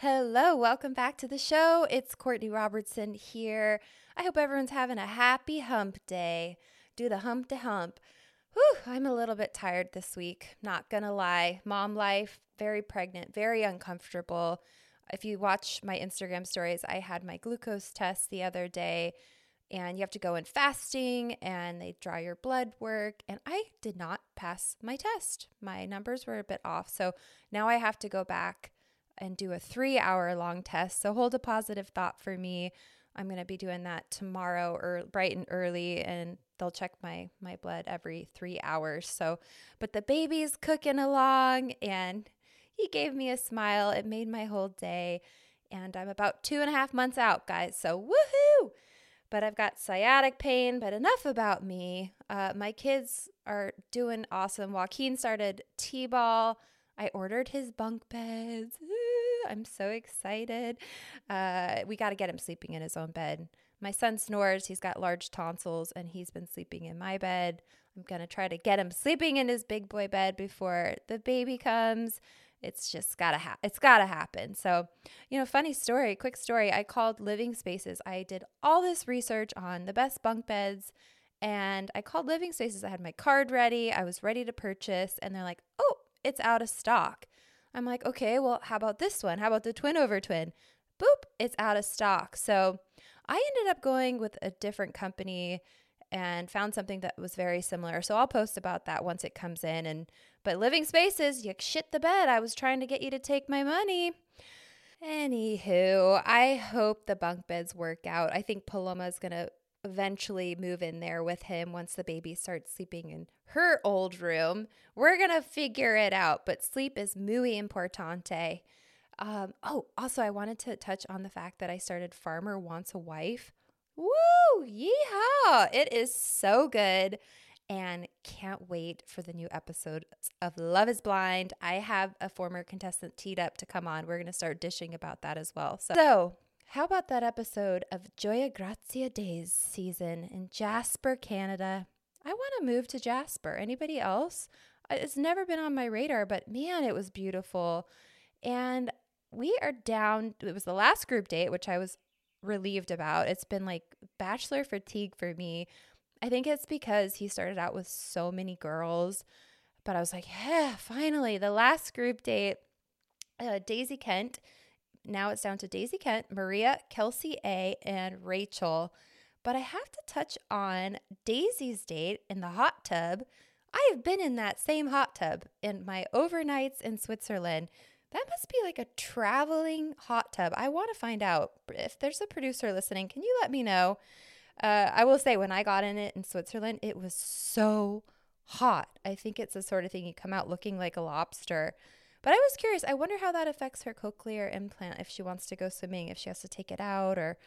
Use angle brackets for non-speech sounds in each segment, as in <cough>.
Hello, welcome back to the show. It's Courtney Robertson here. I hope everyone's having a happy hump day. Do the hump to hump. Whew, I'm a little bit tired this week, not gonna lie. Mom life, very pregnant, very uncomfortable. If you watch my Instagram stories, I had my glucose test the other day and you have to go in fasting and they draw your blood work and I did not pass my test. My numbers were a bit off. So now I have to go back and do a three hour long test. So hold a positive thought for me. I'm going to be doing that tomorrow or bright and early and they'll check my my blood every 3 hours. So but the baby's cooking along and he gave me a smile. It made my whole day. And I'm about two and a half months out, guys. So woohoo! But I've got sciatic pain, but enough about me. Uh, my kids are doing awesome. Joaquin started T ball. I ordered his bunk beds. <laughs> I'm so excited. Uh, we got to get him sleeping in his own bed. My son snores. He's got large tonsils and he's been sleeping in my bed. I'm going to try to get him sleeping in his big boy bed before the baby comes. It's just got to ha- it's got to happen. So, you know, funny story, quick story. I called Living Spaces. I did all this research on the best bunk beds and I called Living Spaces. I had my card ready. I was ready to purchase and they're like, "Oh, it's out of stock." I'm like, okay, well, how about this one? How about the twin over twin? Boop, it's out of stock. So I ended up going with a different company and found something that was very similar. So I'll post about that once it comes in. And but living spaces, you shit the bed. I was trying to get you to take my money. Anywho, I hope the bunk beds work out. I think Paloma's gonna eventually move in there with him once the baby starts sleeping in her old room. We're going to figure it out, but sleep is muy importante. Um, oh, also, I wanted to touch on the fact that I started Farmer Wants a Wife. Woo! Yeehaw! It is so good and can't wait for the new episode of Love is Blind. I have a former contestant teed up to come on. We're going to start dishing about that as well. So, so how about that episode of Joey Graziadei's season in Jasper, Canada? I want to move to Jasper. Anybody else? It's never been on my radar, but man, it was beautiful. And we are down. It was the last group date, which I was relieved about. It's been like bachelor fatigue for me. I think it's because he started out with so many girls, but I was like, yeah, finally, the last group date. Uh, Daisy Kent now it's down to Daisy Kent, Maria, Kelsey A, and Rachel. But I have to touch on Daisy's date in the hot tub. I have been in that same hot tub in my overnights in Switzerland. That must be like a traveling hot tub. I want to find out if there's a producer listening. Can you let me know? Uh, I will say, when I got in it in Switzerland, it was so hot. I think it's the sort of thing you come out looking like a lobster. But I was curious. I wonder how that affects her cochlear implant if she wants to go swimming, if she has to take it out, or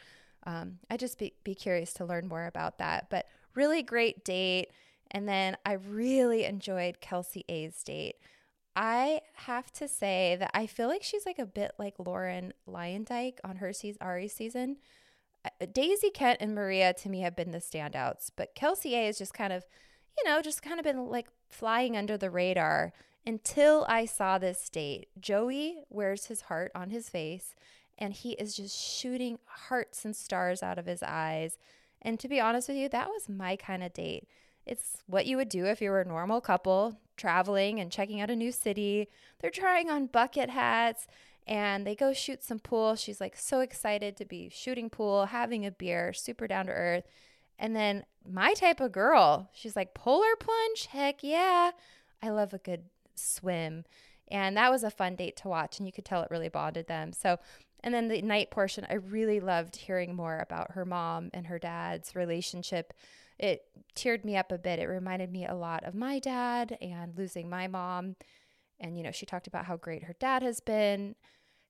um, I just be, be curious to learn more about that. But really great date. And then I really enjoyed Kelsey A's date. I have to say that I feel like she's like a bit like Lauren Luyendyk on her season, Arie season. Uh, Daisy Kent and Maria to me have been the standouts, but Kelsey A has just kind of, you know, just kind of been like flying under the radar until I saw this date. Joey wears his heart on his face and he is just shooting hearts and stars out of his eyes. And to be honest with you, that was my kind of date. It's what you would do if you were a normal couple traveling and checking out a new city. They're trying on bucket hats and they go shoot some pool. She's like so excited to be shooting pool, having a beer, super down to earth. And then my type of girl, she's like polar plunge, heck yeah. I love a good swim. And that was a fun date to watch and you could tell it really bonded them. So and then the night portion, I really loved hearing more about her mom and her dad's relationship it teared me up a bit. It reminded me a lot of my dad and losing my mom. And, you know, she talked about how great her dad has been.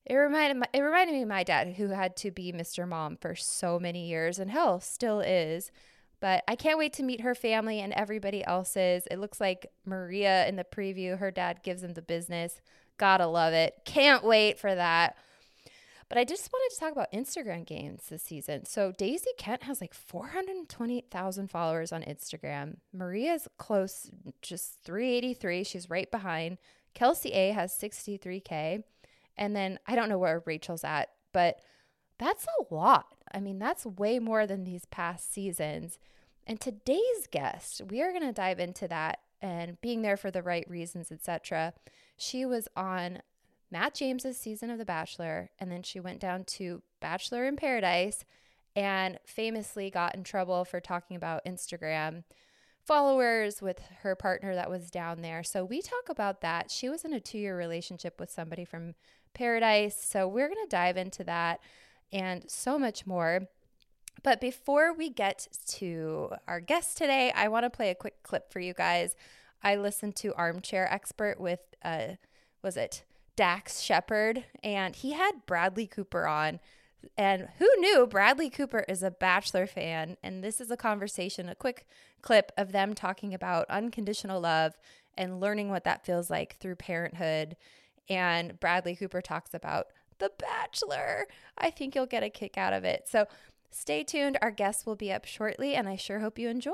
It reminded my, it reminded me of my dad, who had to be Mr. Mom for so many years, and hell, still is. But I can't wait to meet her family and everybody else's. It looks like Maria in the preview, her dad gives him the business. Gotta love it. Can't wait for that. But I just wanted to talk about Instagram games this season. So Daisy Kent has like 428,000 followers on Instagram. Maria's close, just 383. She's right behind. Kelsey A has 63K. And then I don't know where Rachel's at, but that's a lot. I mean, that's way more than these past seasons. And today's guest, we are going to dive into that and being there for the right reasons, etc. She was on Matt James's season of The Bachelor, and then she went down to Bachelor in Paradise and famously got in trouble for talking about Instagram followers with her partner that was down there. So we talk about that. She was in a 2-year relationship with somebody from Paradise, so we're going to dive into that and so much more. But before we get to our guest today, I want to play a quick clip for you guys. I listened to Armchair Expert with uh was it Dax Shepard, and he had Bradley Cooper on. And who knew Bradley Cooper is a Bachelor fan? And this is a conversation, a quick clip of them talking about unconditional love and learning what that feels like through parenthood. And Bradley Cooper talks about The Bachelor. I think you'll get a kick out of it. So stay tuned. Our guests will be up shortly, and I sure hope you enjoy.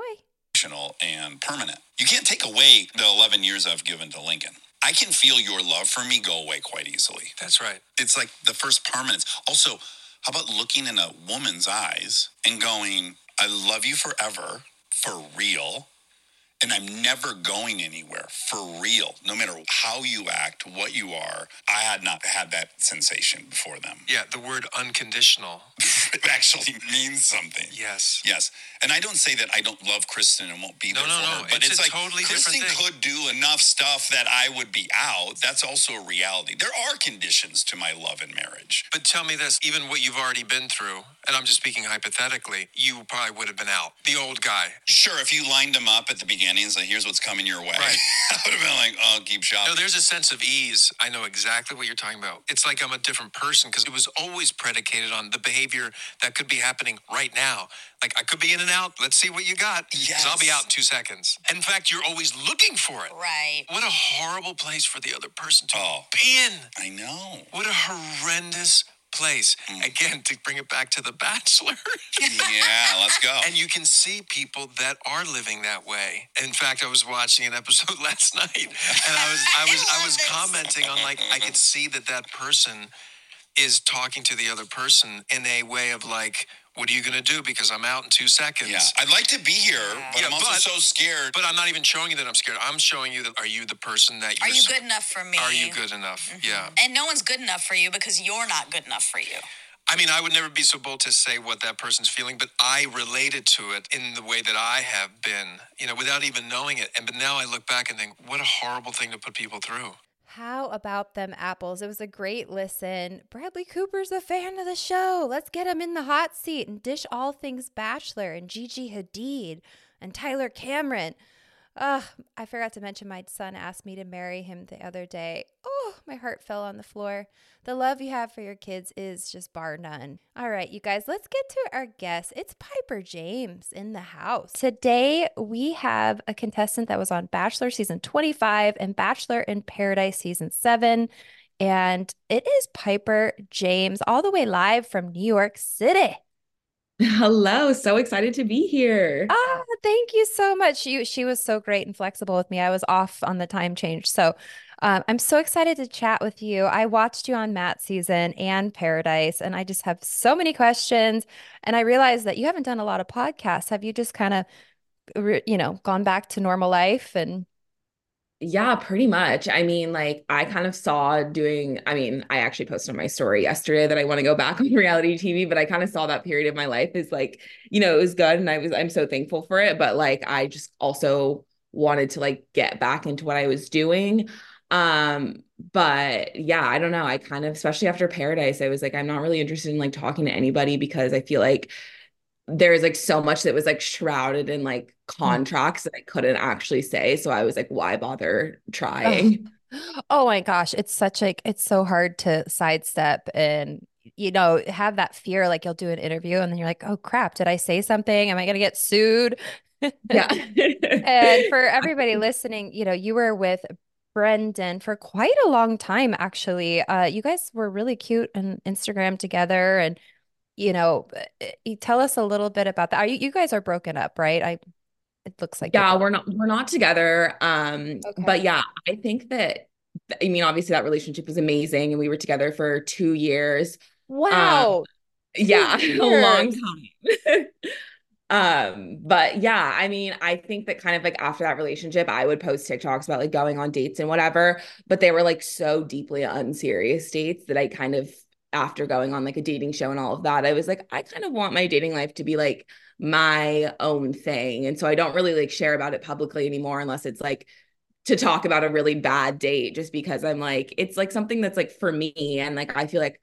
And permanent. You can't take away the 11 years I've given to Lincoln. I can feel your love for me go away quite easily. That's right. It's like the first permanence. Also, how about looking in a woman's eyes and going, I love you forever, for real, and I'm never going anywhere for real. No matter how you act, what you are, I had not had that sensation before them. Yeah, the word unconditional. <laughs> <laughs> it actually means something. Yes. Yes. And I don't say that I don't love Kristen and won't be no, there no, for no. her, but it's, it's, like totally Kristen could do enough stuff that I would be out. That's also a reality. There are conditions to my love and marriage. But tell me this, even what you've already been through, and I'm just speaking hypothetically, you probably would have been out. The old guy. Sure, if you lined them up at the beginning and said, here's what's coming your way, Right. <laughs> I would have been like, oh, keep shopping. No, there's a sense of ease. I know exactly what you're talking about. It's like I'm a different person because it was always predicated on the behavior that could be happening right now. Like I could be in and out. Let's see what you got. 'Cause I'll be out in two seconds. In fact, you're always looking for it. Right. What a horrible place for the other person to Oh. be in. I know. What a horrendous place. Mm. Again, to bring it back to The Bachelor. <laughs> yeah, let's go. And you can see people that are living that way. In fact, I was watching an episode <laughs> last night, and I was I was I <laughs> love was this. commenting on like I could see that that person is talking to the other person in a way of like, "What are you gonna do? Because I'm out in two seconds." yeah, I'd like to be here, but Yeah, I'm also but- so scared. But I'm not even showing you that I'm scared. I'm showing you that are you the person that Are you're you good enough for me? Are you good enough? Mm-hmm. Yeah. And no one's good enough for you because you're not good enough for you. I mean, I would never be so bold to say what that person's feeling, but I related to it in the way that I have been, you know, without even knowing it. And but now I look back and think, what a horrible thing to put people through. How about them apples? It was a great listen. Bradley Cooper's a fan of the show. Let's get him in the hot seat and dish all things Bachelor and Gigi Hadid and Tyler Cameron. Ugh, I forgot to mention my son asked me to marry him the other day. Oh, my heart fell on the floor. The love you have for your kids is just bar none. All right, you guys, let's get to our guest. It's Pieper James in the house. Today, we have a contestant that was on Bachelor season 25 and Bachelor in Paradise season 7. And it is Pieper James, all the way live from New York City. <laughs> Hello, so excited to be here. Ah, thank you so much. She she was so great and flexible with me. I was off on the time change, so um, I'm so excited to chat with you. I watched you on Matt season and Paradise, and I just have so many questions. And I realized that you haven't done a lot of podcasts. Have you just kind of, you know, gone back to normal life and yeah, pretty much. I mean, like I kind of saw doing, I mean, I actually posted my story yesterday that I want to go back <laughs> on reality TV, but I kind of saw that period of my life is like, you know, it was good and I was I'm so thankful for it, but like I just also wanted to like get back into what I was doing. Um, but yeah, I don't know. I kind of especially after Paradise, I was like I'm not really interested in like talking to anybody because I feel like there's like so much that was like shrouded in like mm. contracts that I couldn't actually say. So I was like, why bother trying? Oh, oh my gosh. It's such like it's so hard to sidestep and you know, have that fear like you'll do an interview and then you're like, oh crap, did I say something? Am I gonna get sued? Yeah. <laughs> and for everybody listening, you know, you were with Brendan for quite a long time, actually. Uh, you guys were really cute on Instagram together and you know, eh, tell us a little bit about that. Are you, you guys are broken up, right? I, it looks like yeah, we're not we're not together. Um, okay. but yeah, I think that I mean, obviously that relationship was amazing, and we were together for two years. Wow. Um, yeah, <laughs> a long time. <laughs> um, but yeah, I mean, I think that kind of like after that relationship, I would post TikToks about like going on dates and whatever, but they were like so deeply unserious dates that I kind of after going on like a dating show and all of that, I was like, I kind of want my dating life to be like my own thing. And so I don't really like share about it publicly anymore unless it's like to talk about a really bad date, just because I'm like, it's like something that's like for me. And like, I feel like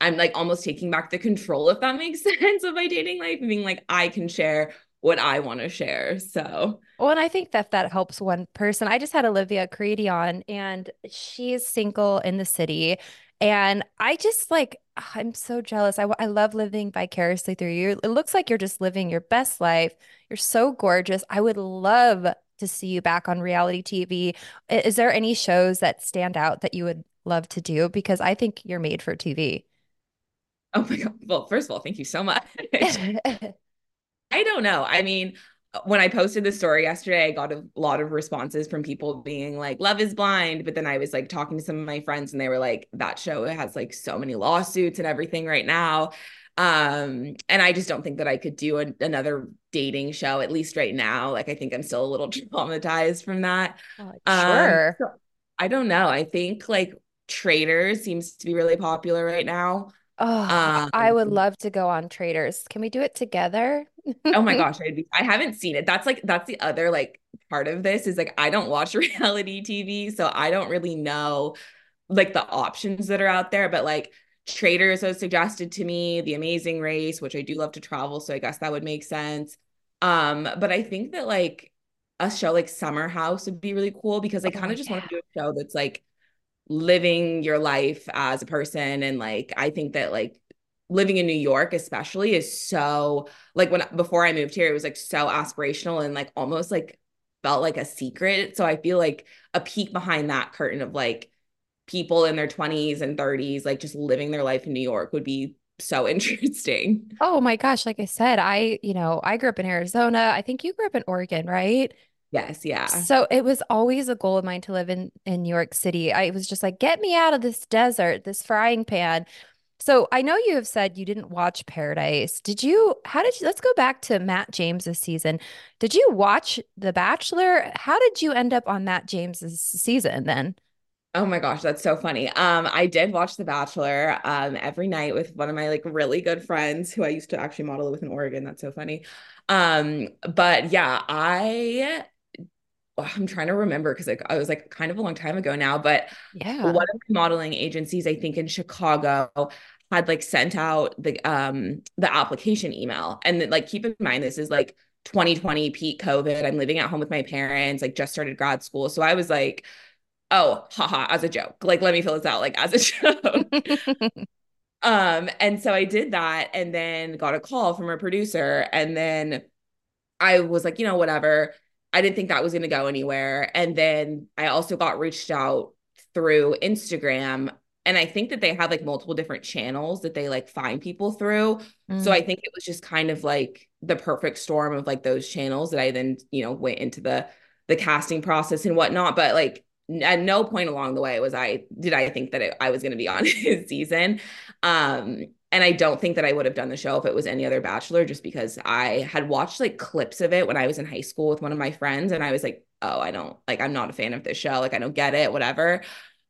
I'm like almost taking back the control, if that makes <laughs> sense, of my dating life, and being like, I can share what I want to share. So, well, and I think that that helps one person. I just had Olivia Caridi on, and she's single in the city. And I just like, ah, I'm so jealous. I, I love living vicariously through you. It looks like you're just living your best life. You're so gorgeous. I would love to see you back on reality TV. Is there any shows that stand out that you would love to do? Because I think you're made for TV. Oh my God. Well, first of all, thank you so much. <laughs> <laughs> I don't know. I mean, when I posted the story yesterday, I got a lot of responses from people being like, Love is blind. But then I was like talking to some of my friends and they were like, That show has like so many lawsuits and everything right now. Um, and I just don't think that I could do a, another dating show, at least right now. Like, I think I'm still a little <laughs> traumatized from that. Oh, sure. Um, I don't know. I think like Traitors seems to be really popular right now. Oh, um, I would love to go on Traitors. Can we do it together? Oh my <laughs> gosh, I'd be, I haven't seen it. That's like that's the other like part of this is like I don't watch <laughs> reality TV, so I don't really know like the options that are out there. But like Traitors was suggested to me, The Amazing Race, which I do love to travel, so I guess that would make sense. Um, but I think that like a show like Summer House would be really cool because I kind of oh, just yeah. want to do a show that's like living your life as a person and like I think that like living in New York especially is so like when before I moved here it was like so aspirational and like almost like felt like a secret so I feel like a peek behind that curtain of like people in their 20s and 30s like just living their life in New York would be so <laughs> interesting. Oh my gosh, like I said, I, you know, I grew up in Arizona. I think you grew up in Oregon, right? Yes, yeah. So it was always a goal of mine to live in in New York City. I was just like, get me out of this desert, this frying pan. So I know you have said you didn't watch Paradise. Did you? How did you? Let's go back to Matt James's season. Did you watch The Bachelor? How did you end up on Matt James's season then? Oh my gosh, that's so funny. Um, I did watch The Bachelor um every night with one of my like really good friends who I used to actually model with in Oregon. That's so funny. Um, but yeah, I I'm trying to remember because like I was like kind of a long time ago now, but yeah, one of the modeling agencies I think in Chicago had like sent out the um the application email, and then, like keep in mind this is like 2020 peak COVID. I'm living at home with my parents, like just started grad school. So I was like, oh, haha, as a joke. Like, let me fill this out like as a <laughs> joke. <laughs> um, and so I did that and then got a call from a producer. And then I was like, you know, whatever. I didn't think that was gonna go anywhere. And then I also got reached out through Instagram. And I think that they have like multiple different channels that they like find people through. Mm. So I think it was just kind of like the perfect storm of like those channels that I then, you know, went into the the casting process and whatnot. But like at no point along the way was I did I think that it, I was going to be on <laughs> his season. Um, and I don't think that I would have done the show if it was any other bachelor just because I had watched like clips of it when I was in high school with one of my friends and I was like, "Oh, I don't like I'm not a fan of this show. Like I don't get it, whatever."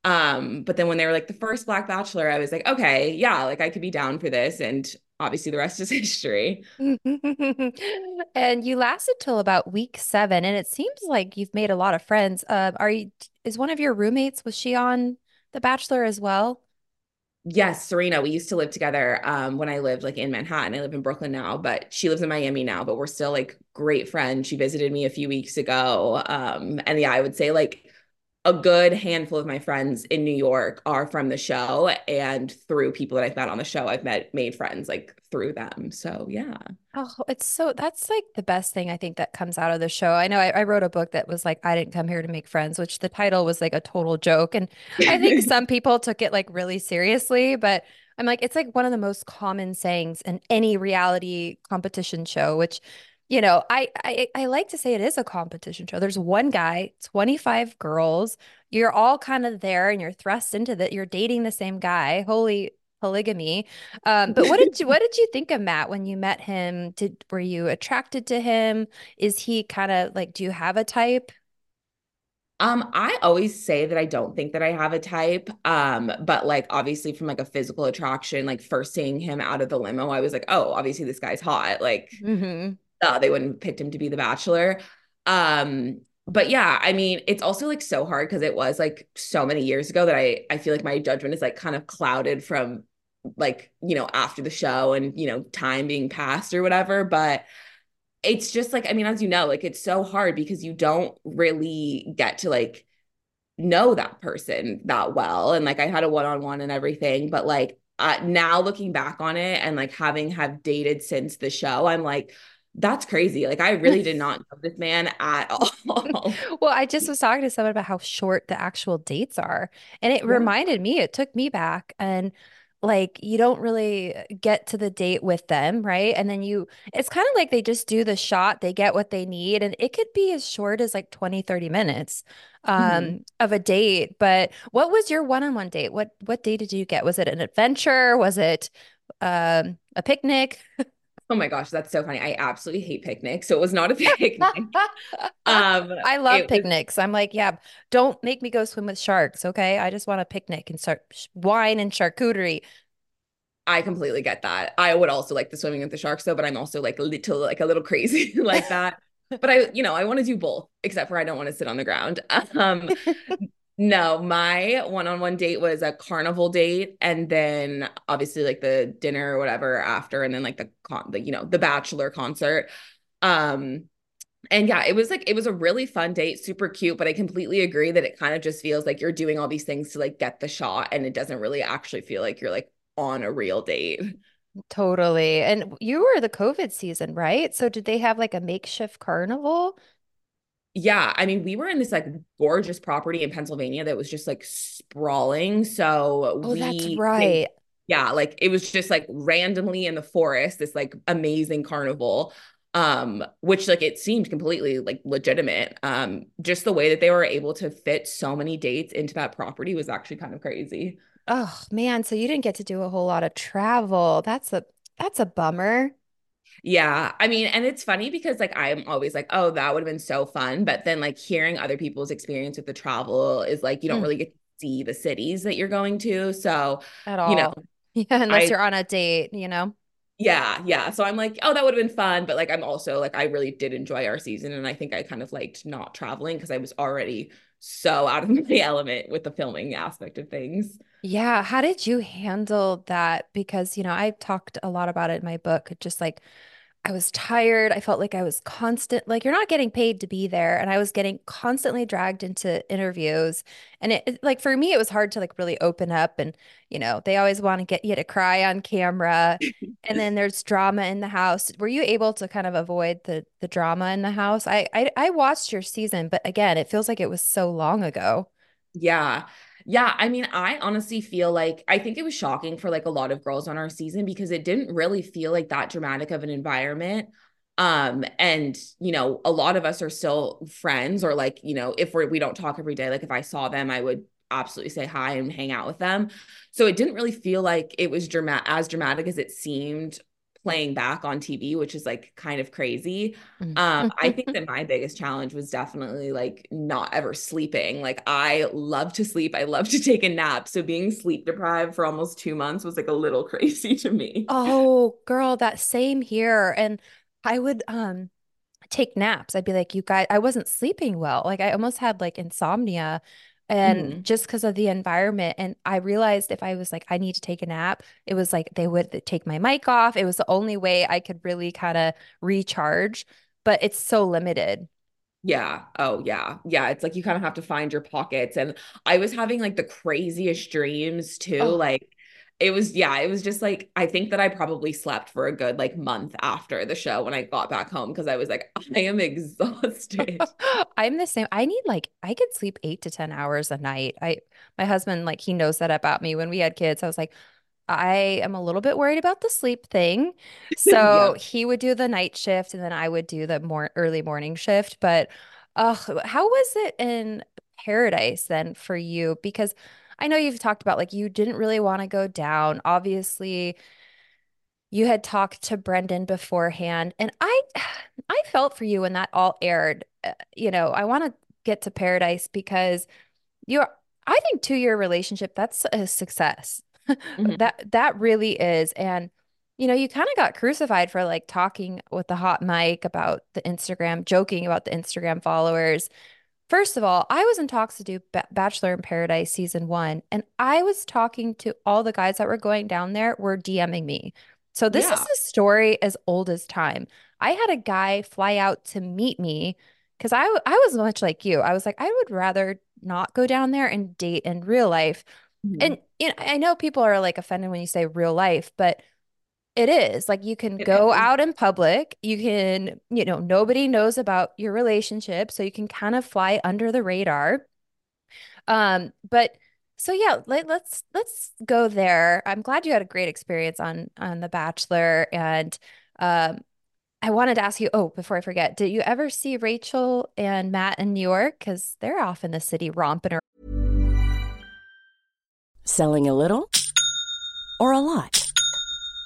Um, but then when they were like the first black bachelor, I was like, "Okay, yeah, like I could be down for this." And obviously the rest is <laughs> history. <laughs> and you lasted till about week 7 and it seems like you've made a lot of friends. Uh, are you is one of your roommates was she on The Bachelor as well? Yes, Serena. We used to live together um, when I lived like in Manhattan. I live in Brooklyn now, but she lives in Miami now. But we're still like great friends. She visited me a few weeks ago, um, and yeah, I would say like a good handful of my friends in New York are from the show and through people that I've met on the show I've met made friends like through them. So yeah. Oh it's so that's like the best thing I think that comes out of the show. I know I, I wrote a book that was like I didn't come here to make friends which the title was like a total joke and I think <laughs> some people took it like really seriously but I'm like it's like one of the most common sayings in any reality competition show which you know, I, I I like to say it is a competition show. There's one guy, 25 girls. You're all kind of there and you're thrust into that. You're dating the same guy. Holy polygamy. Um, but what did you what <laughs> did you think of Matt when you met him? Did were you attracted to him? Is he kind of like do you have a type? Um, I always say that I don't think that I have a type. Um, but like obviously from like a physical attraction, like first seeing him out of the limo, I was like, oh, obviously this guy's hot. Like mm-hmm uh, they wouldn't have picked him to be the bachelor. Um, but yeah, I mean, it's also like so hard because it was like so many years ago that I I feel like my judgment is like kind of clouded from like, you know, after the show and, you know, time being passed or whatever, but it's just like I mean, as you know, like it's so hard because you don't really get to like know that person that well and like I had a one-on-one and everything, but like uh, now looking back on it and like having have dated since the show, I'm like that's crazy. Like I really did <laughs> not know this man at all. <laughs> well, I just was talking to someone about how short the actual dates are. And it yeah. reminded me, it took me back and like you don't really get to the date with them, right? And then you it's kind of like they just do the shot, they get what they need and it could be as short as like 20 30 minutes um mm-hmm. of a date. But what was your one-on-one date? What what date did you get? Was it an adventure? Was it um a picnic? <laughs> Oh my gosh, that's so funny. I absolutely hate picnics. So it was not a <laughs> picnic. <laughs> um, I love picnics. Was... I'm like, yeah, don't make me go swim with sharks. Okay. I just want a picnic and start wine and charcuterie. I completely get that. I would also like the swimming with the sharks though, but I'm also like a little like a little crazy <laughs> like that. but I, you know, I want to do both, except for I don't want to sit on the ground. Um, no, my one-on-one date was a carnival date, and then obviously like the dinner or whatever after, and then like the con, the you know the bachelor concert. Um, and yeah, it was like it was a really fun date, super cute. But I completely agree that it kind of just feels like you're doing all these things to like get the shot, and it doesn't really actually feel like you're like on a real date. Totally. And you were the COVID season, right? So did they have like a makeshift carnival? Yeah, I mean, we were in this like gorgeous property in Pennsylvania that was just like sprawling. So oh, we, that's right. yeah, like it was just like randomly in the forest, this like amazing carnival. Um, which like it seemed completely like legitimate. Um, just the way that they were able to fit so many dates into that property was actually kind of crazy. Oh man, so you didn't get to do a whole lot of travel. That's a that's a bummer. Yeah. I mean, and it's funny because like I'm always like, oh, that would have been so fun. But then like hearing other people's experience with the travel is like you don't mm. really get to see the cities that you're going to. So at all. You know, <laughs> yeah, unless I, you're on a date, you know. Yeah, yeah. So I'm like, oh, that would have been fun. But like I'm also like I really did enjoy our season. And I think I kind of liked not traveling because I was already so out of <laughs> my element with the filming aspect of things. Yeah. How did you handle that? Because, you know, I talked a lot about it in my book, just like I was tired. I felt like I was constant, like you're not getting paid to be there. And I was getting constantly dragged into interviews. And it, it- like for me, it was hard to like really open up. And, you know, they always want to get you to cry on camera. and then <laughs> there's drama in the house. Were you able to kind of avoid the the drama in the house? I I, I watched your season, but again, it feels like it was so long ago. Yeah. Yeah, I mean, I honestly feel like I think it was shocking for like a lot of girls on our season because it didn't really feel like that dramatic of an environment. Um, and you know, a lot of us are still friends, or like, you know, if we're we don't talk every day, like if I saw them, I would absolutely say hi and hang out with them. So it didn't really feel like it was dramatic as dramatic as it seemed playing back on TV, which is like kind of crazy. Um, I think <laughs> that my biggest challenge was definitely like not ever sleeping. Like I love to sleep. I love to take a nap. So being sleep deprived for almost two months was like a little <laughs> crazy to me. Oh, girl, that same here. And I would um take naps. I'd be like, you guys, I wasn't sleeping well. Like I almost had like insomnia and Mhm. just because of the environment. And I realized if I was like, I need to take a nap, it was like they would take my mic off. It was the only way I could really kind of recharge, but it's so limited. Yeah. Oh, yeah. Yeah. It's like you kind of have to find your pockets. And I was having like the craziest dreams too. Oh. Like it was, yeah, it was just like, I think that I probably slept for a good like month after the show when I got back home because I was like, <laughs> I am exhausted. <laughs> I'm the same. I need like I could sleep eight to 10 hours a night. I my husband, like he knows that about me. When we had kids, I was like, I am a little bit worried about the sleep thing. <laughs> So Yeah. he would do the night shift and then I would do the more early morning shift. But uh, how was it in paradise then for you? Because I know you've talked about like you didn't really want to go down. Obviously, you had talked to Brendan beforehand, and I <sighs> I felt for you when that all aired. Uh, you know, I want to get to paradise because you're I think two-year relationship, that's a success. <laughs> Mhm. That that really is. And you know, you kind of got crucified for like talking with the hot mic about the Instagram, joking about the Instagram followers. First of all, I was in talks to do ba Bachelor in Paradise season one, and I was talking to all the guys that were going down there were DMing me. So this is a story as old as time. I had a guy fly out to meet me because I, I was much like you. I was like, I would rather not go down there and date in real life. Mhm. And you know, I know people are like offended when you say real life, but it is like you can It go is. out in public. You can, you know, nobody knows about your relationship, so you can kind of fly under the radar. Um, but so yeah, let, let's let's go there. I'm glad you had a great experience on on The Bachelor, and um, I wanted to ask you. Oh, before I forget, did you ever see Rachel and Matt in New York? Because they're off in the city romping around. Selling a little or a lot?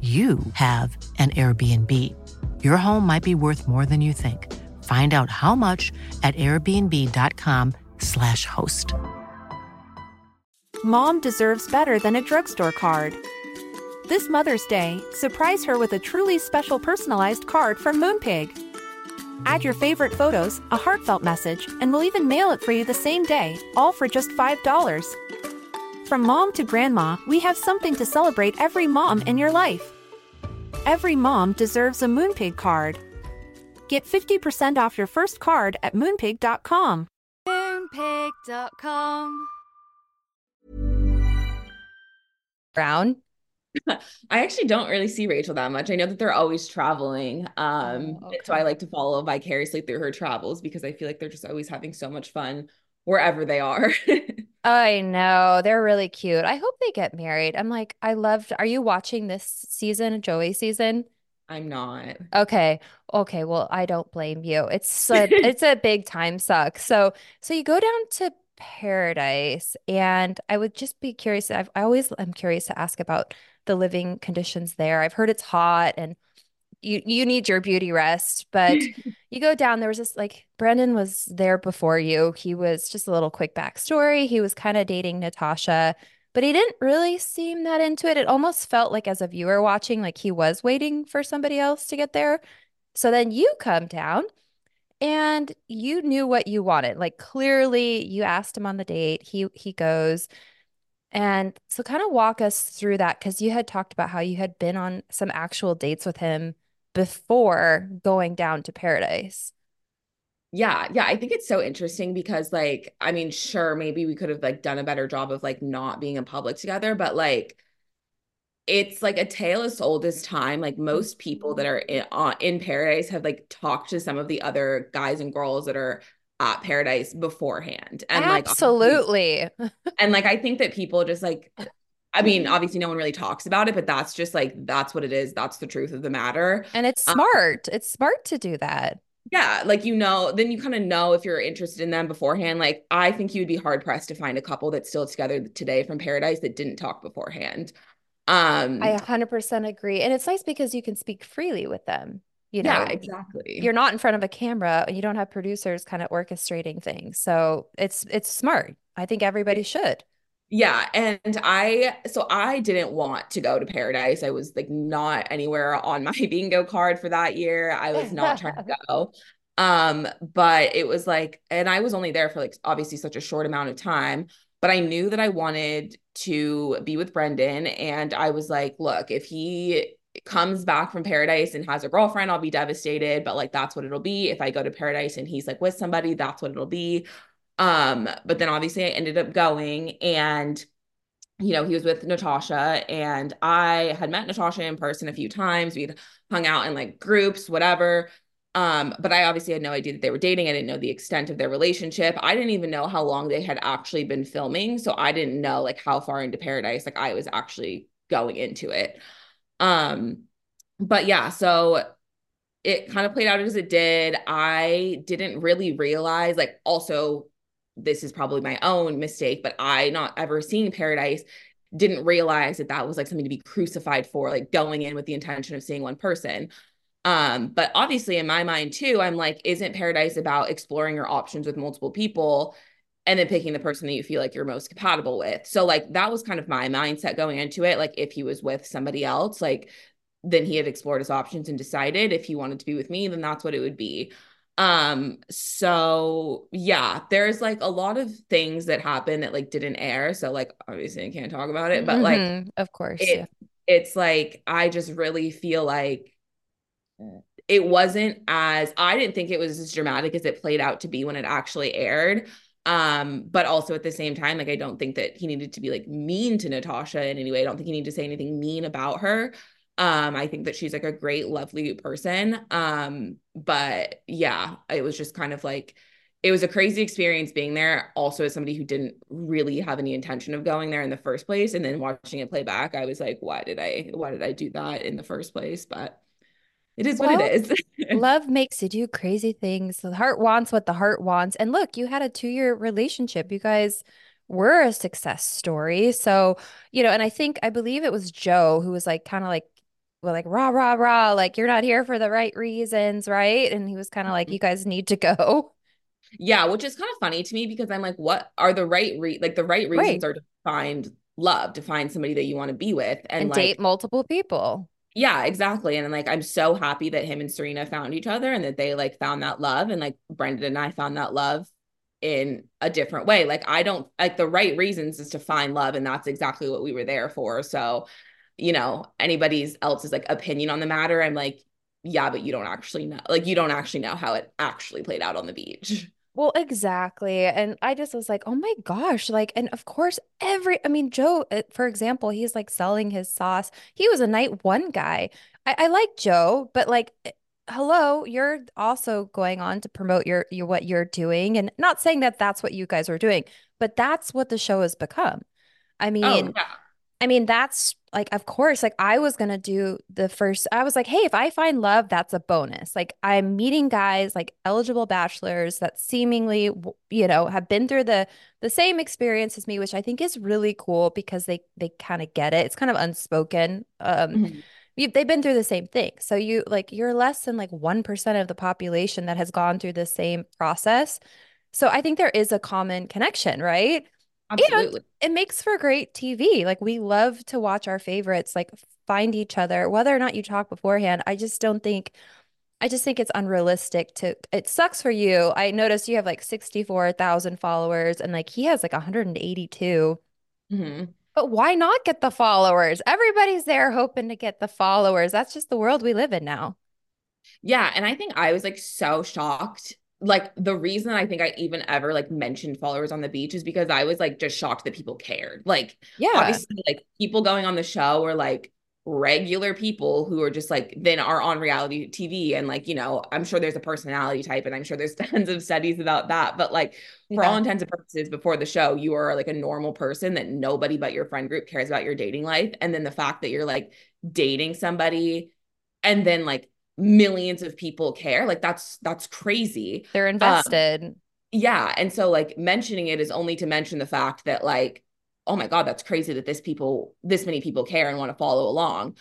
you have an Airbnb. Your home might be worth more than you think. Find out how much at airbnb.com/slash host. Mom deserves better than a drugstore card. This Mother's Day, surprise her with a truly special personalized card from Moonpig. Add your favorite photos, a heartfelt message, and we'll even mail it for you the same day, all for just $5. From mom to grandma, we have something to celebrate every mom in your life. Every mom deserves a Moonpig card. Get 50% off your first card at moonpig.com. Moonpig.com. Brown. <laughs> I actually don't really see Rachel that much. I know that they're always traveling. Um, oh, okay. So I like to follow vicariously through her travels because I feel like they're just always having so much fun wherever they are. <laughs> I know. They're really cute. I hope they get married. I'm like, I loved. Are you watching this season, Joey season? I'm not. Okay. Okay. Well, I don't blame you. It's <laughs> a it's a big time suck. So so you go down to paradise, and I would just be curious. I've, I always am curious to ask about the living conditions there. I've heard it's hot and you you need your beauty rest, but <laughs> you go down. There was this like Brendan was there before you. He was just a little quick backstory. He was kind of dating Natasha, but he didn't really seem that into it. It almost felt like as a viewer watching, like he was waiting for somebody else to get there. So then you come down and you knew what you wanted. Like clearly you asked him on the date. He he goes. And so kind of walk us through that because you had talked about how you had been on some actual dates with him before going down to paradise. Yeah, yeah, I think it's so interesting because like I mean, sure, maybe we could have like done a better job of like not being in public together, but like it's like a tale as old as time. Like most people that are in, uh, in paradise have like talked to some of the other guys and girls that are at paradise beforehand. And like Absolutely. and like I think that people just like <laughs> I mean, obviously no one really talks about it, but that's just like that's what it is. That's the truth of the matter. And it's Um, smart. It's smart to do that. Yeah, like you know, then you kind of know if you're interested in them beforehand. Like I think you would be hard pressed to find a couple that's still together today from Paradise that didn't talk beforehand. Um, I 100% agree. And it's nice because you can speak freely with them. You know, yeah, exactly. you're not in front of a camera and you don't have producers kind of orchestrating things. So it's it's smart. I think everybody should. Yeah, and I so I didn't want to go to Paradise. I was like not anywhere on my <laughs> bingo card for that year. I was not trying to <laughs> go. Um, but it was like, and I was only there for like obviously such a short amount of time, but I knew that I wanted to be with Brendan. And I was like, look, if he comes back from Paradise and has a girlfriend, I'll be devastated. But like that's what it'll be. If I go to Paradise and he's like with somebody, that's what it'll be. Um, but then obviously I ended up going and you know, he was with Natasha and I had met Natasha in person a few times. We'd hung out in like groups, whatever. Um, but I obviously had no idea that they were dating. I didn't know the extent of their relationship. I didn't even know how long they had actually been filming. So I didn't know like how far into paradise like I was actually going into it. Um, but yeah, so it kind of played out as it did. I didn't really realize, like, also, this is probably my own mistake, but I, not ever seeing Paradise, didn't realize that that was like something to be crucified for, like going in with the intention of seeing one person. Um, but obviously, in my mind, too, I'm like, isn't Paradise about exploring your options with multiple people? And then picking the person that you feel like you're most compatible with. So, like, that was kind of my mindset going into it. Like, if he was with somebody else, like, then he had explored his options and decided if he wanted to be with me, then that's what it would be. Um, so yeah, there's like a lot of things that happened that like didn't air. So like obviously I can't talk about it, but like Mhm, of course. it, yeah. it's like I just really feel like it wasn't as I didn't think it was as dramatic as it played out to be when it actually aired. Um, but also at the same time, like I don't think that he needed to be like mean to Natasha in any way. I don't think he needed to say anything mean about her. Um, I think that she's like a great, lovely person. Um, but yeah, it was just kind of like it was a crazy experience being there. Also, as somebody who didn't really have any intention of going there in the first place, and then watching it play back, I was like, why did I why did I do that in the first place? But it is what it is. <laughs> Love makes you do crazy things. The heart wants what the heart wants. And look, you had a two-year relationship. You guys were a success story. So, you know, and I think I believe it was Joe who was like kind of like well, like rah rah rah, like you're not here for the right reasons, right? And he was kind of like, mm-hmm. you guys need to go. Yeah, which is kind of funny to me because I'm like, what are the right re like the right reasons Right. are to find love, to find somebody that you want to be with, and, And like date multiple people. yeah, exactly. And like I'm so happy that him and Serena found each other and that they like found that love, and like Brendan and I found that love in a different way. Like I don't like the right reasons is to find love, and that's exactly what we were there for. So, you know, anybody's else's like opinion on the matter, I'm like, yeah, but you don't actually know, like you don't actually know how it actually played out on the beach. <laughs> Well, exactly. And I just was like, oh my gosh. Like, and of course, every, I mean, Joe, uh, for example, he's like selling his sauce. He was a night one guy. I, I like Joe, but like, eh, hello, you're also going on to promote your, your, what you're doing. And not saying that that's what you guys are doing, but that's what the show has become. I Oh, mean, yeah. I mean, that's like, of course, like I was gonna do the first, I was like, hey, if I find love, that's a bonus. Like I'm meeting guys, like eligible bachelors that seemingly, you know, have been through the the same experience as me, which I think is really cool because they they kind of get it. It's kind of unspoken. Um, Mhm. you, they've been through the same thing. So you like you're less than like 1% of the population that has gone through the same process. So I think there is a common connection, right? And Absolutely. it makes for great TV. Like we love to watch our favorites like find each other, whether or not you talk beforehand. I just don't think I just think it's unrealistic to it sucks for you. I noticed you have like 64,000 followers and like he has like 182. hmm But why not get the followers? Everybody's there hoping to get the followers. That's just the world we live in now. Yeah, and I think I was like so shocked. Like the reason I think I even ever like mentioned followers on the beach is because I was like just shocked that people cared. Like Yeah. obviously like people going on the show are like regular people who are just like then are on reality TV and like you know I'm sure there's a personality type and I'm sure there's <laughs> tons of studies about that but like for all intents and purposes before the show you are like a normal person that nobody but your friend group cares about your dating life and then the fact that you're like dating somebody and then like millions of people care. Like that's that's crazy. They're Um, invested. yeah and so like mentioning it is only to mention the fact that like oh my god that's crazy that this people this many people care and want to follow along.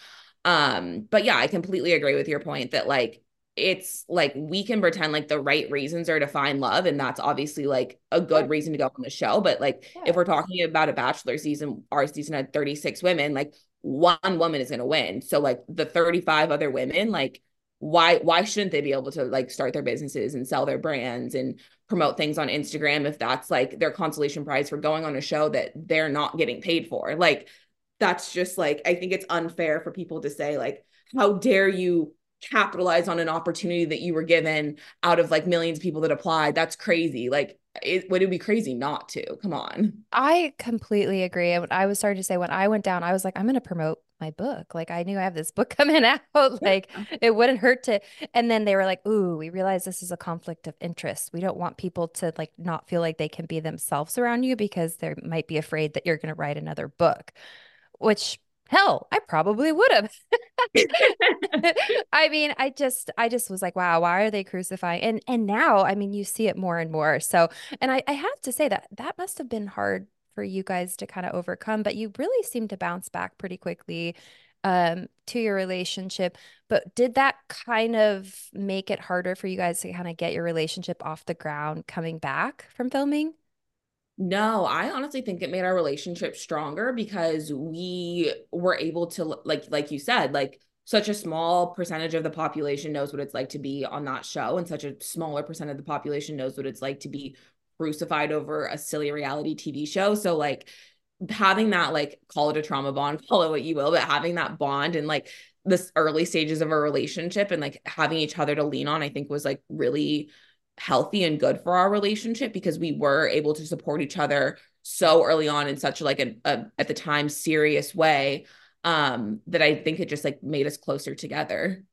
Um but yeah i completely agree with your point that like it's like we can pretend like the right reasons are to find love and that's obviously like a good reason to go on the show but like Yeah. if we're talking about a bachelor season our season had 36 women like one woman is going to win. So like the 35 other women like why why shouldn't they be able to like start their businesses and sell their brands and promote things on Instagram if that's like their consolation prize for going on a show that they're not getting paid for. Like that's just like I think it's unfair for people to say like how dare you capitalize on an opportunity that you were given out of like millions of people that applied. That's crazy. Like it would it be crazy not to? Come on. I completely agree. And I was starting to say when I went down, I was like, I'm going to promote my book. Like I knew I have this book <laughs> coming out. <laughs> Like it wouldn't hurt to. And then they were like, "Ooh, we realize this is a conflict of interest. We don't want people to like not feel like they can be themselves around you because they might be afraid that you're going to write another book." Which hell, I probably would have. <laughs> I mean, I just I just was like, wow, why are they crucifying? And and now, I mean, you see it more and more. So, and I, I have to say that that must have been hard for you guys to kind of overcome, but you really seem to bounce back pretty quickly um to your relationship. But did that kind of make it harder for you guys to kind of get your relationship off the ground coming back from filming? No, I honestly think it made our relationship stronger because we were able to like like you said, like such a small percentage of the population knows what it's like to be on that show and such a smaller percent of the population knows what it's like to be crucified over a silly reality TV show. So like having that like call it a trauma bond, <laughs> call it what you will, but having that bond and like this early stages of a relationship and like having each other to lean on, I think was like really healthy and good for our relationship because we were able to support each other so early on in such like a, a at the time serious way um that I think it just like made us closer together.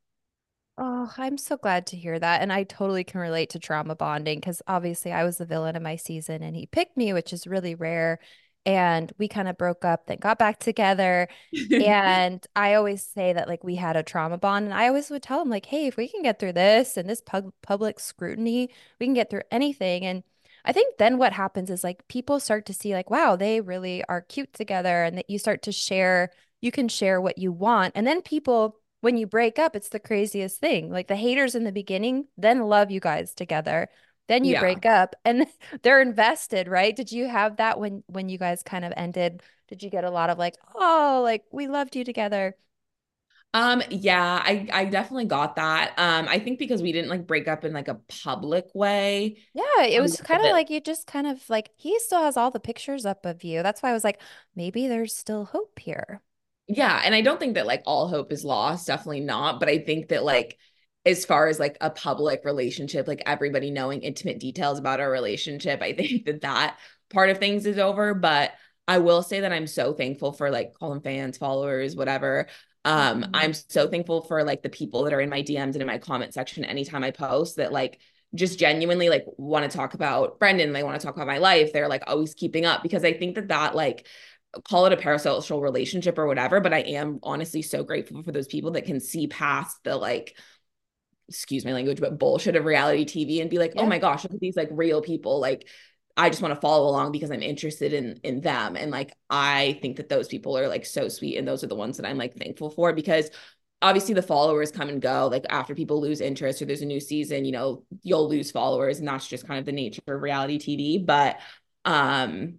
Oh, I'm so glad to hear that. And I totally can relate to trauma bonding because obviously I was the villain of my season and he picked me, which is really rare. And we kind of broke up, then got back together. <laughs> And I always say that like we had a trauma bond. And I always would tell him, like, hey, if we can get through this and this pub public scrutiny, we can get through anything. And I think then what happens is like people start to see, like, wow, they really are cute together. And that you start to share, you can share what you want. And then people, when you break up, it's the craziest thing. Like the haters in the beginning, then love you guys together. Then you Yeah. break up and <laughs> they're invested, right? Did you have that when when you guys kind of ended? Did you get a lot of like, oh, like we loved you together? Um, yeah, I I definitely got that. Um, I think because we didn't like break up in like a public way. Yeah, it was kind of like you just kind of like he still has all the pictures up of you. That's why I was like, maybe there's still hope here. Yeah, and I don't think that like all hope is lost, definitely not, but I think that like as far as like a public relationship, like everybody knowing intimate details about our relationship, I <laughs> think that that part of things is over. But I will say that I'm so thankful for like them fans, followers, whatever. Um, mm-hmm. I'm so thankful for like the people that are in my DMs and in my comment section anytime I post that like just genuinely like want to talk about Brendan, they want to talk about my life. They're like always keeping up because I think that that like call it a parasocial relationship or whatever, but I am honestly so grateful for those people that can see past the like excuse my language, but bullshit of reality TV and be like, oh yeah. oh my gosh, look at these like real people. Like, I just want to follow along because I'm interested in in them. And like, I think that those people are like so sweet. And those are the ones that I'm like thankful for because obviously the followers come and go. Like after people lose interest or there's a new season, you know, you'll lose followers. And that's just kind of the nature of reality TV. But um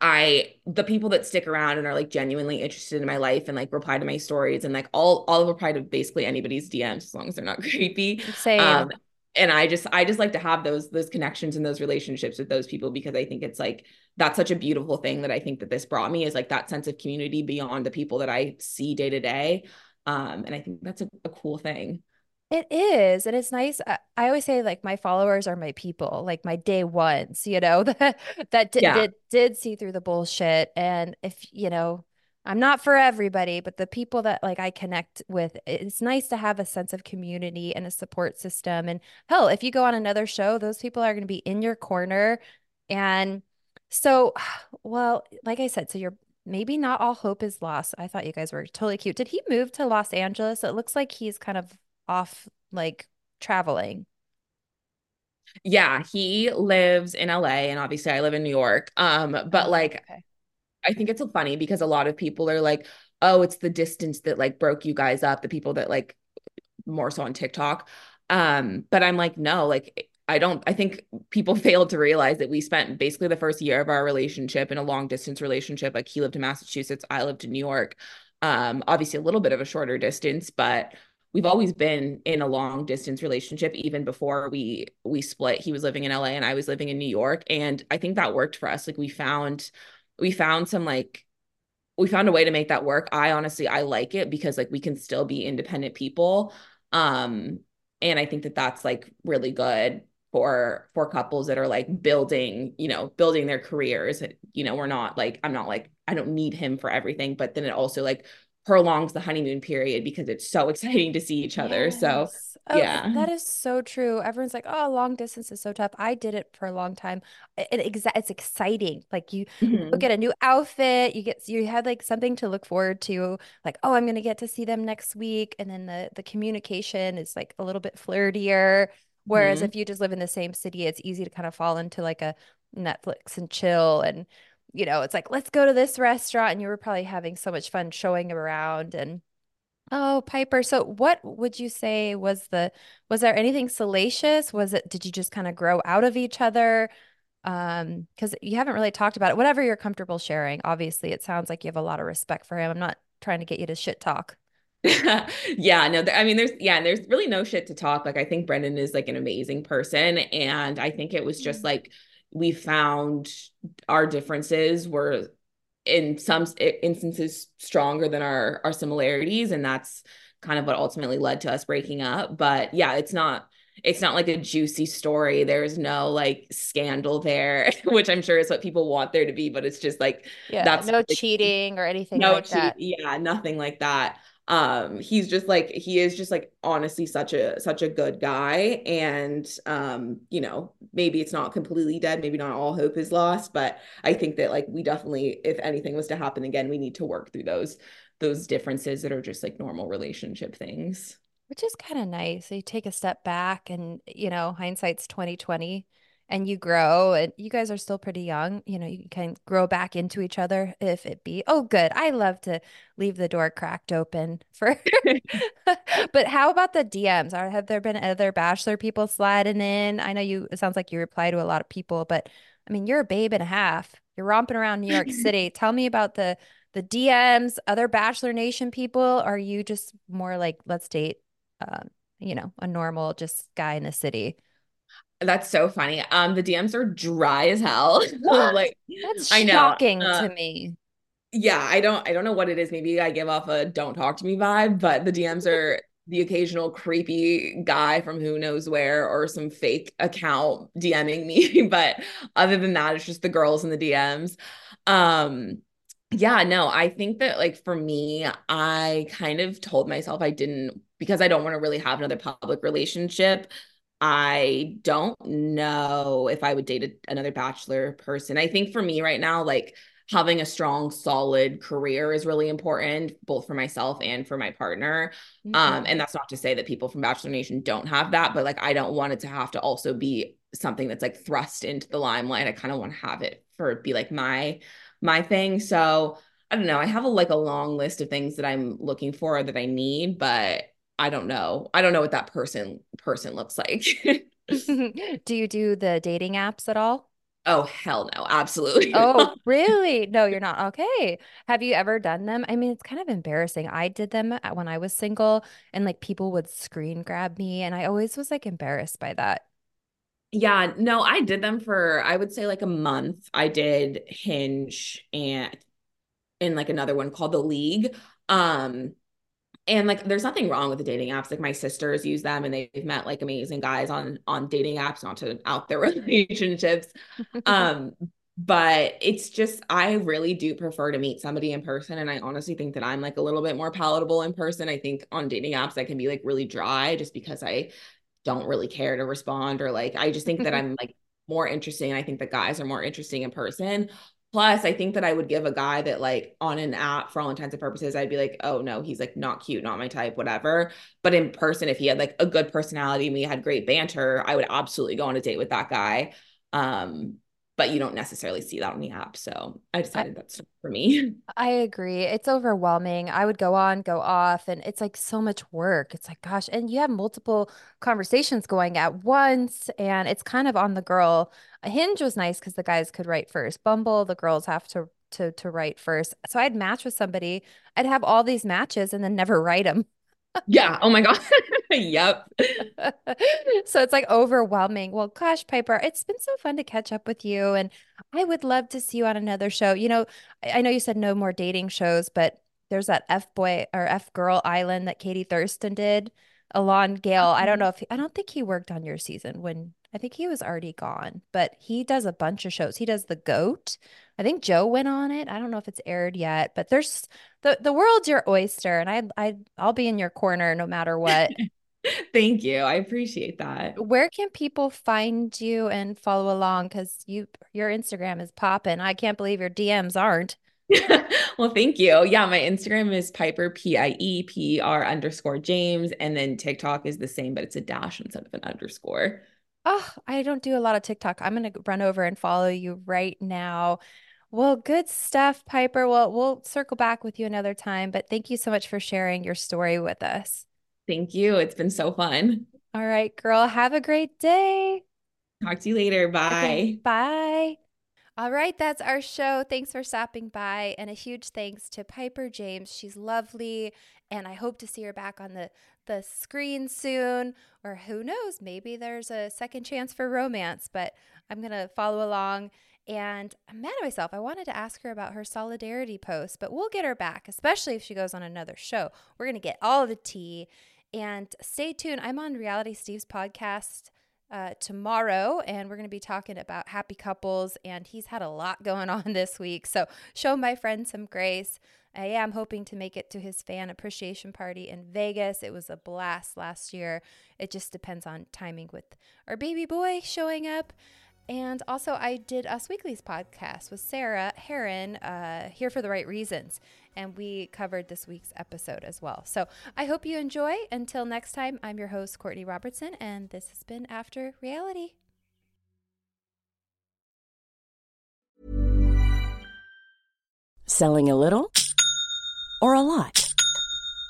I the people that stick around and are like genuinely interested in my life and like reply to my stories and like all all of reply to basically anybody's DMs as long as they're not <laughs> creepy. Same. Um, and I just I just like to have those those connections and those relationships with those people because I think it's like that's such a beautiful thing that I think that this brought me is like that sense of community beyond the people that I see day to day. Um, and I think that's a, a cool thing. It is. And it's nice. I, I, always say like my followers are my people, like my day ones, you know, <laughs> that that did, yeah. did, did see through the bullshit. And if, you know, I'm not for everybody, but the people that like I connect with, it's nice to have a sense of community and a support system. And hell, if you go on another show, those people are going to be in your corner. And so, <sighs> well, like I said, so you're maybe not all hope is lost. I thought you guys were totally cute. Did he move to Los Angeles? It looks like he's kind of off like traveling. Yeah, he lives in LA and obviously I live in New York. Um, but oh, like okay. I think it's so funny because a lot of people are like, oh, it's the distance that like broke you guys up, the people that like more so on TikTok. Um, but I'm like, no, like I don't I think people <laughs> failed to realize that we spent basically the first year of our relationship in a long distance relationship. Like he lived in Massachusetts, I lived in New York. Um, obviously a little bit of a shorter distance, but we've always been in a long distance relationship even before we we split. He was living in LA and I was living in New York and I think that worked for us. Like we found we found some like we found a way to make that work. I honestly I like it because like we can still be independent people um and I think that that's like really good for for couples that are like building you know building their careers. You know we're not like i'm not like i don't need him for everything but then it also like prolongs the honeymoon period because it's so <laughs> exciting to see each other. Yes. So oh, yeah, that is so true. Everyone's like, "Oh, long distance is so tough." I did it for a long time. It, it it's exciting. Like you, mm-hmm. you get a new outfit. You get you had like something to look forward to. Like, oh, I'm gonna get to see them next week, and then the the communication is like a little bit flirtier. Whereas mm-hmm. if you just live in the same city, it's easy to kind of fall into like a Netflix and chill and you know, it's like, let's go to this restaurant. And you were probably having so much fun showing him around and oh, Pieper. So what would you say was the was there anything salacious? Was it did you just kind of grow out of each other? Um, because you haven't really talked about it. Whatever you're comfortable sharing. Obviously, it sounds like you have a lot of respect for him. I'm not trying to get you to shit talk. <laughs> yeah, no, I mean, there's, yeah, and there's really no shit to talk. Like, I think Brendan is like an amazing person. And I think it was just mm-hmm. like, we found our differences were in some instances stronger than our our similarities and that's kind of what ultimately led to us breaking up. But yeah it's not it's not like a juicy story. There's no like scandal there <laughs> which i'm sure is what people want there to be but it's just like yeah that's no like, cheating or anything no like cheat, yeah nothing like that um he's just like he is just like honestly such a such a good guy and um you know maybe it's not completely dead maybe not all hope is lost but i think that like we definitely if anything was to happen again we need to work through those those differences that are just like normal relationship things. Which is kind of nice you take a step back and you know hindsight's 2020 and you grow and you guys are still pretty young you know you can grow back into each other if it be oh good i love to leave the door cracked open for <laughs> <laughs> but how about the dms are have there been other bachelor people sliding in? I know you it sounds like you reply to a lot of people but i mean you're a babe and a half. You're romping around new york <laughs> city. Tell me about the the dms other bachelor nation people. Are you just more like let's date um, you know a normal just guy in the city that's so funny. Um, the DMs are dry as hell. <laughs> like that's I know. shocking uh, to me. Yeah, I don't I don't know what it is. Maybe I give off a don't talk to me vibe, but the DMs are the occasional creepy guy from who knows where or some fake account DMing me. <laughs> but other than that, it's just the girls in the DMs. Um, yeah, no, I think that like for me, I kind of told myself I didn't because I don't want to really have another public relationship. I don't know if I would date another bachelor person. I think for me right now, like having a strong, solid career is really important, both for myself and for my partner. Mm-hmm. Um, and that's not to say that people from Bachelor Nation don't have that, but like I don't want it to have to also be something that's like thrust into the limelight. I kind of want to have it for be like my my thing. So I don't know. I have a like a long list of things that I'm looking for that I need, but I don't know. I don't know what that person person looks like. <laughs> <laughs> do you do the dating apps at all? Oh, hell no. Absolutely. <laughs> Oh, really? No, you're not. Okay. Have you ever done them? I mean, it's kind of embarrassing. I did them when I was single and like people would screen grab me and I always was like embarrassed by that. Yeah, no, I did them for I would say like a month. I did Hinge and in like another one called The League. Um and like there's nothing wrong with the dating apps like my sisters use them and they've met like amazing guys on on dating apps not to out their <laughs> relationships. <laughs> Um but it's just i really do prefer to meet somebody in person and i honestly think that i'm like a little bit more palatable in person. I think on dating apps i can be like really dry just because i don't really care to respond or like i just think that <laughs> i'm like more interesting i think the guys are more interesting in person Plus, I think that I would give a guy that like on an app for all intents and purposes, I'd be like, oh no, he's like not cute, not my type, whatever. But in person, if he had like a good personality and we had great banter, I would absolutely go on a date with that guy. Um, but you don't necessarily see that on the app. So I decided I, that's for me. <laughs> I agree. It's overwhelming. I would go on, go off, and it's like so much work. It's like, gosh, and you have multiple conversations going at once, and it's kind of on the girl. A hinge was nice because the guys could write first. Bumble, the girls have to to to write first. So I'd match with somebody. I'd have all these matches and then never write them yeah. Oh my God. <laughs> yep. <laughs> so it's like overwhelming. Well, gosh, Pieper, it's been so fun to catch up with you. And I would love to see you on another show. You know, I, I know you said no more dating shows, but there's that F boy or F girl island that Katie Thurston did. Elan Gale. I don't mm-hmm. know if he, I don't think he worked on your season when I think he was already gone, but he does a bunch of shows. He does The Goat. I think Joe went on it. I don't know if it's aired yet, but there's the the world's your oyster, and I I I'll be in your corner no matter what. <laughs> Thank you. I appreciate that. Where can people find you and follow along? Because you your Instagram is popping. I can't believe your DMs aren't. <laughs> well, thank you. Yeah, my Instagram is Pieper P I E P R underscore James, and then TikTok is the same, but it's a dash instead of an underscore. Oh, I don't do a lot of TikTok. I'm gonna run over and follow you right now. Well, good stuff, Pieper. Well, we'll circle back with you another time, but thank you so much for sharing your story with us. Thank you. It's been so fun. All right, girl. Have a great day. Talk to you later. Bye. Okay, bye. All right, that's our show. Thanks for stopping by. And a huge thanks to Pieper James. She's lovely. And I hope to see her back on the, the screen soon. Or who knows, maybe there's a second chance for romance. But I'm going to follow along and I'm mad at myself. I wanted to ask her about her solidarity post, but we'll get her back, especially if she goes on another show. We're going to get all the tea. And stay tuned. I'm on Reality Steve's podcast uh, tomorrow, and we're going to be talking about happy couples. And he's had a lot going <laughs> on this week. So show my friend some grace. I am hoping to make it to his fan appreciation party in Vegas. It was a blast last year. It just depends on timing with our baby boy showing up. And also, I did Us Weekly's podcast with Sarah Herron, uh, Here for the Right Reasons. And we covered this week's episode as well. So I hope you enjoy. Until next time, I'm your host, Courtney Robertson, and this has been After Reality. Selling a little or a lot?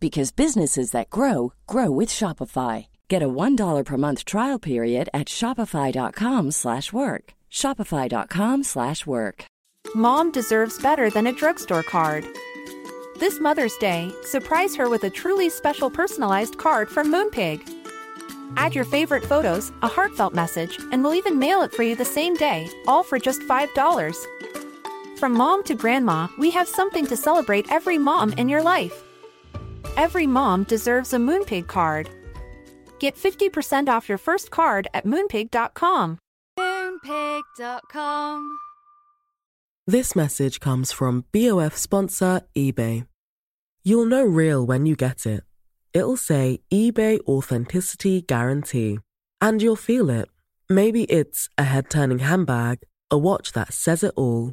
because businesses that grow grow with Shopify. Get a $1 per month trial period at shopify.com slash work. Shopify.com slash work. Mom deserves better than a drugstore card. This Mother's Day, surprise her with a truly special personalized card from Moonpig. Add your favorite photos, a heartfelt message, and we'll even mail it for you the same day, all for just $5. From mom to grandma, we have something to celebrate every mom in your life. Every mom deserves a Moonpig card. Get 50% off your first card at moonpig.com. Moonpig.com. This message comes from BOF sponsor eBay. You'll know real when you get it. It'll say eBay Authenticity Guarantee. And you'll feel it. Maybe it's a head turning handbag, a watch that says it all,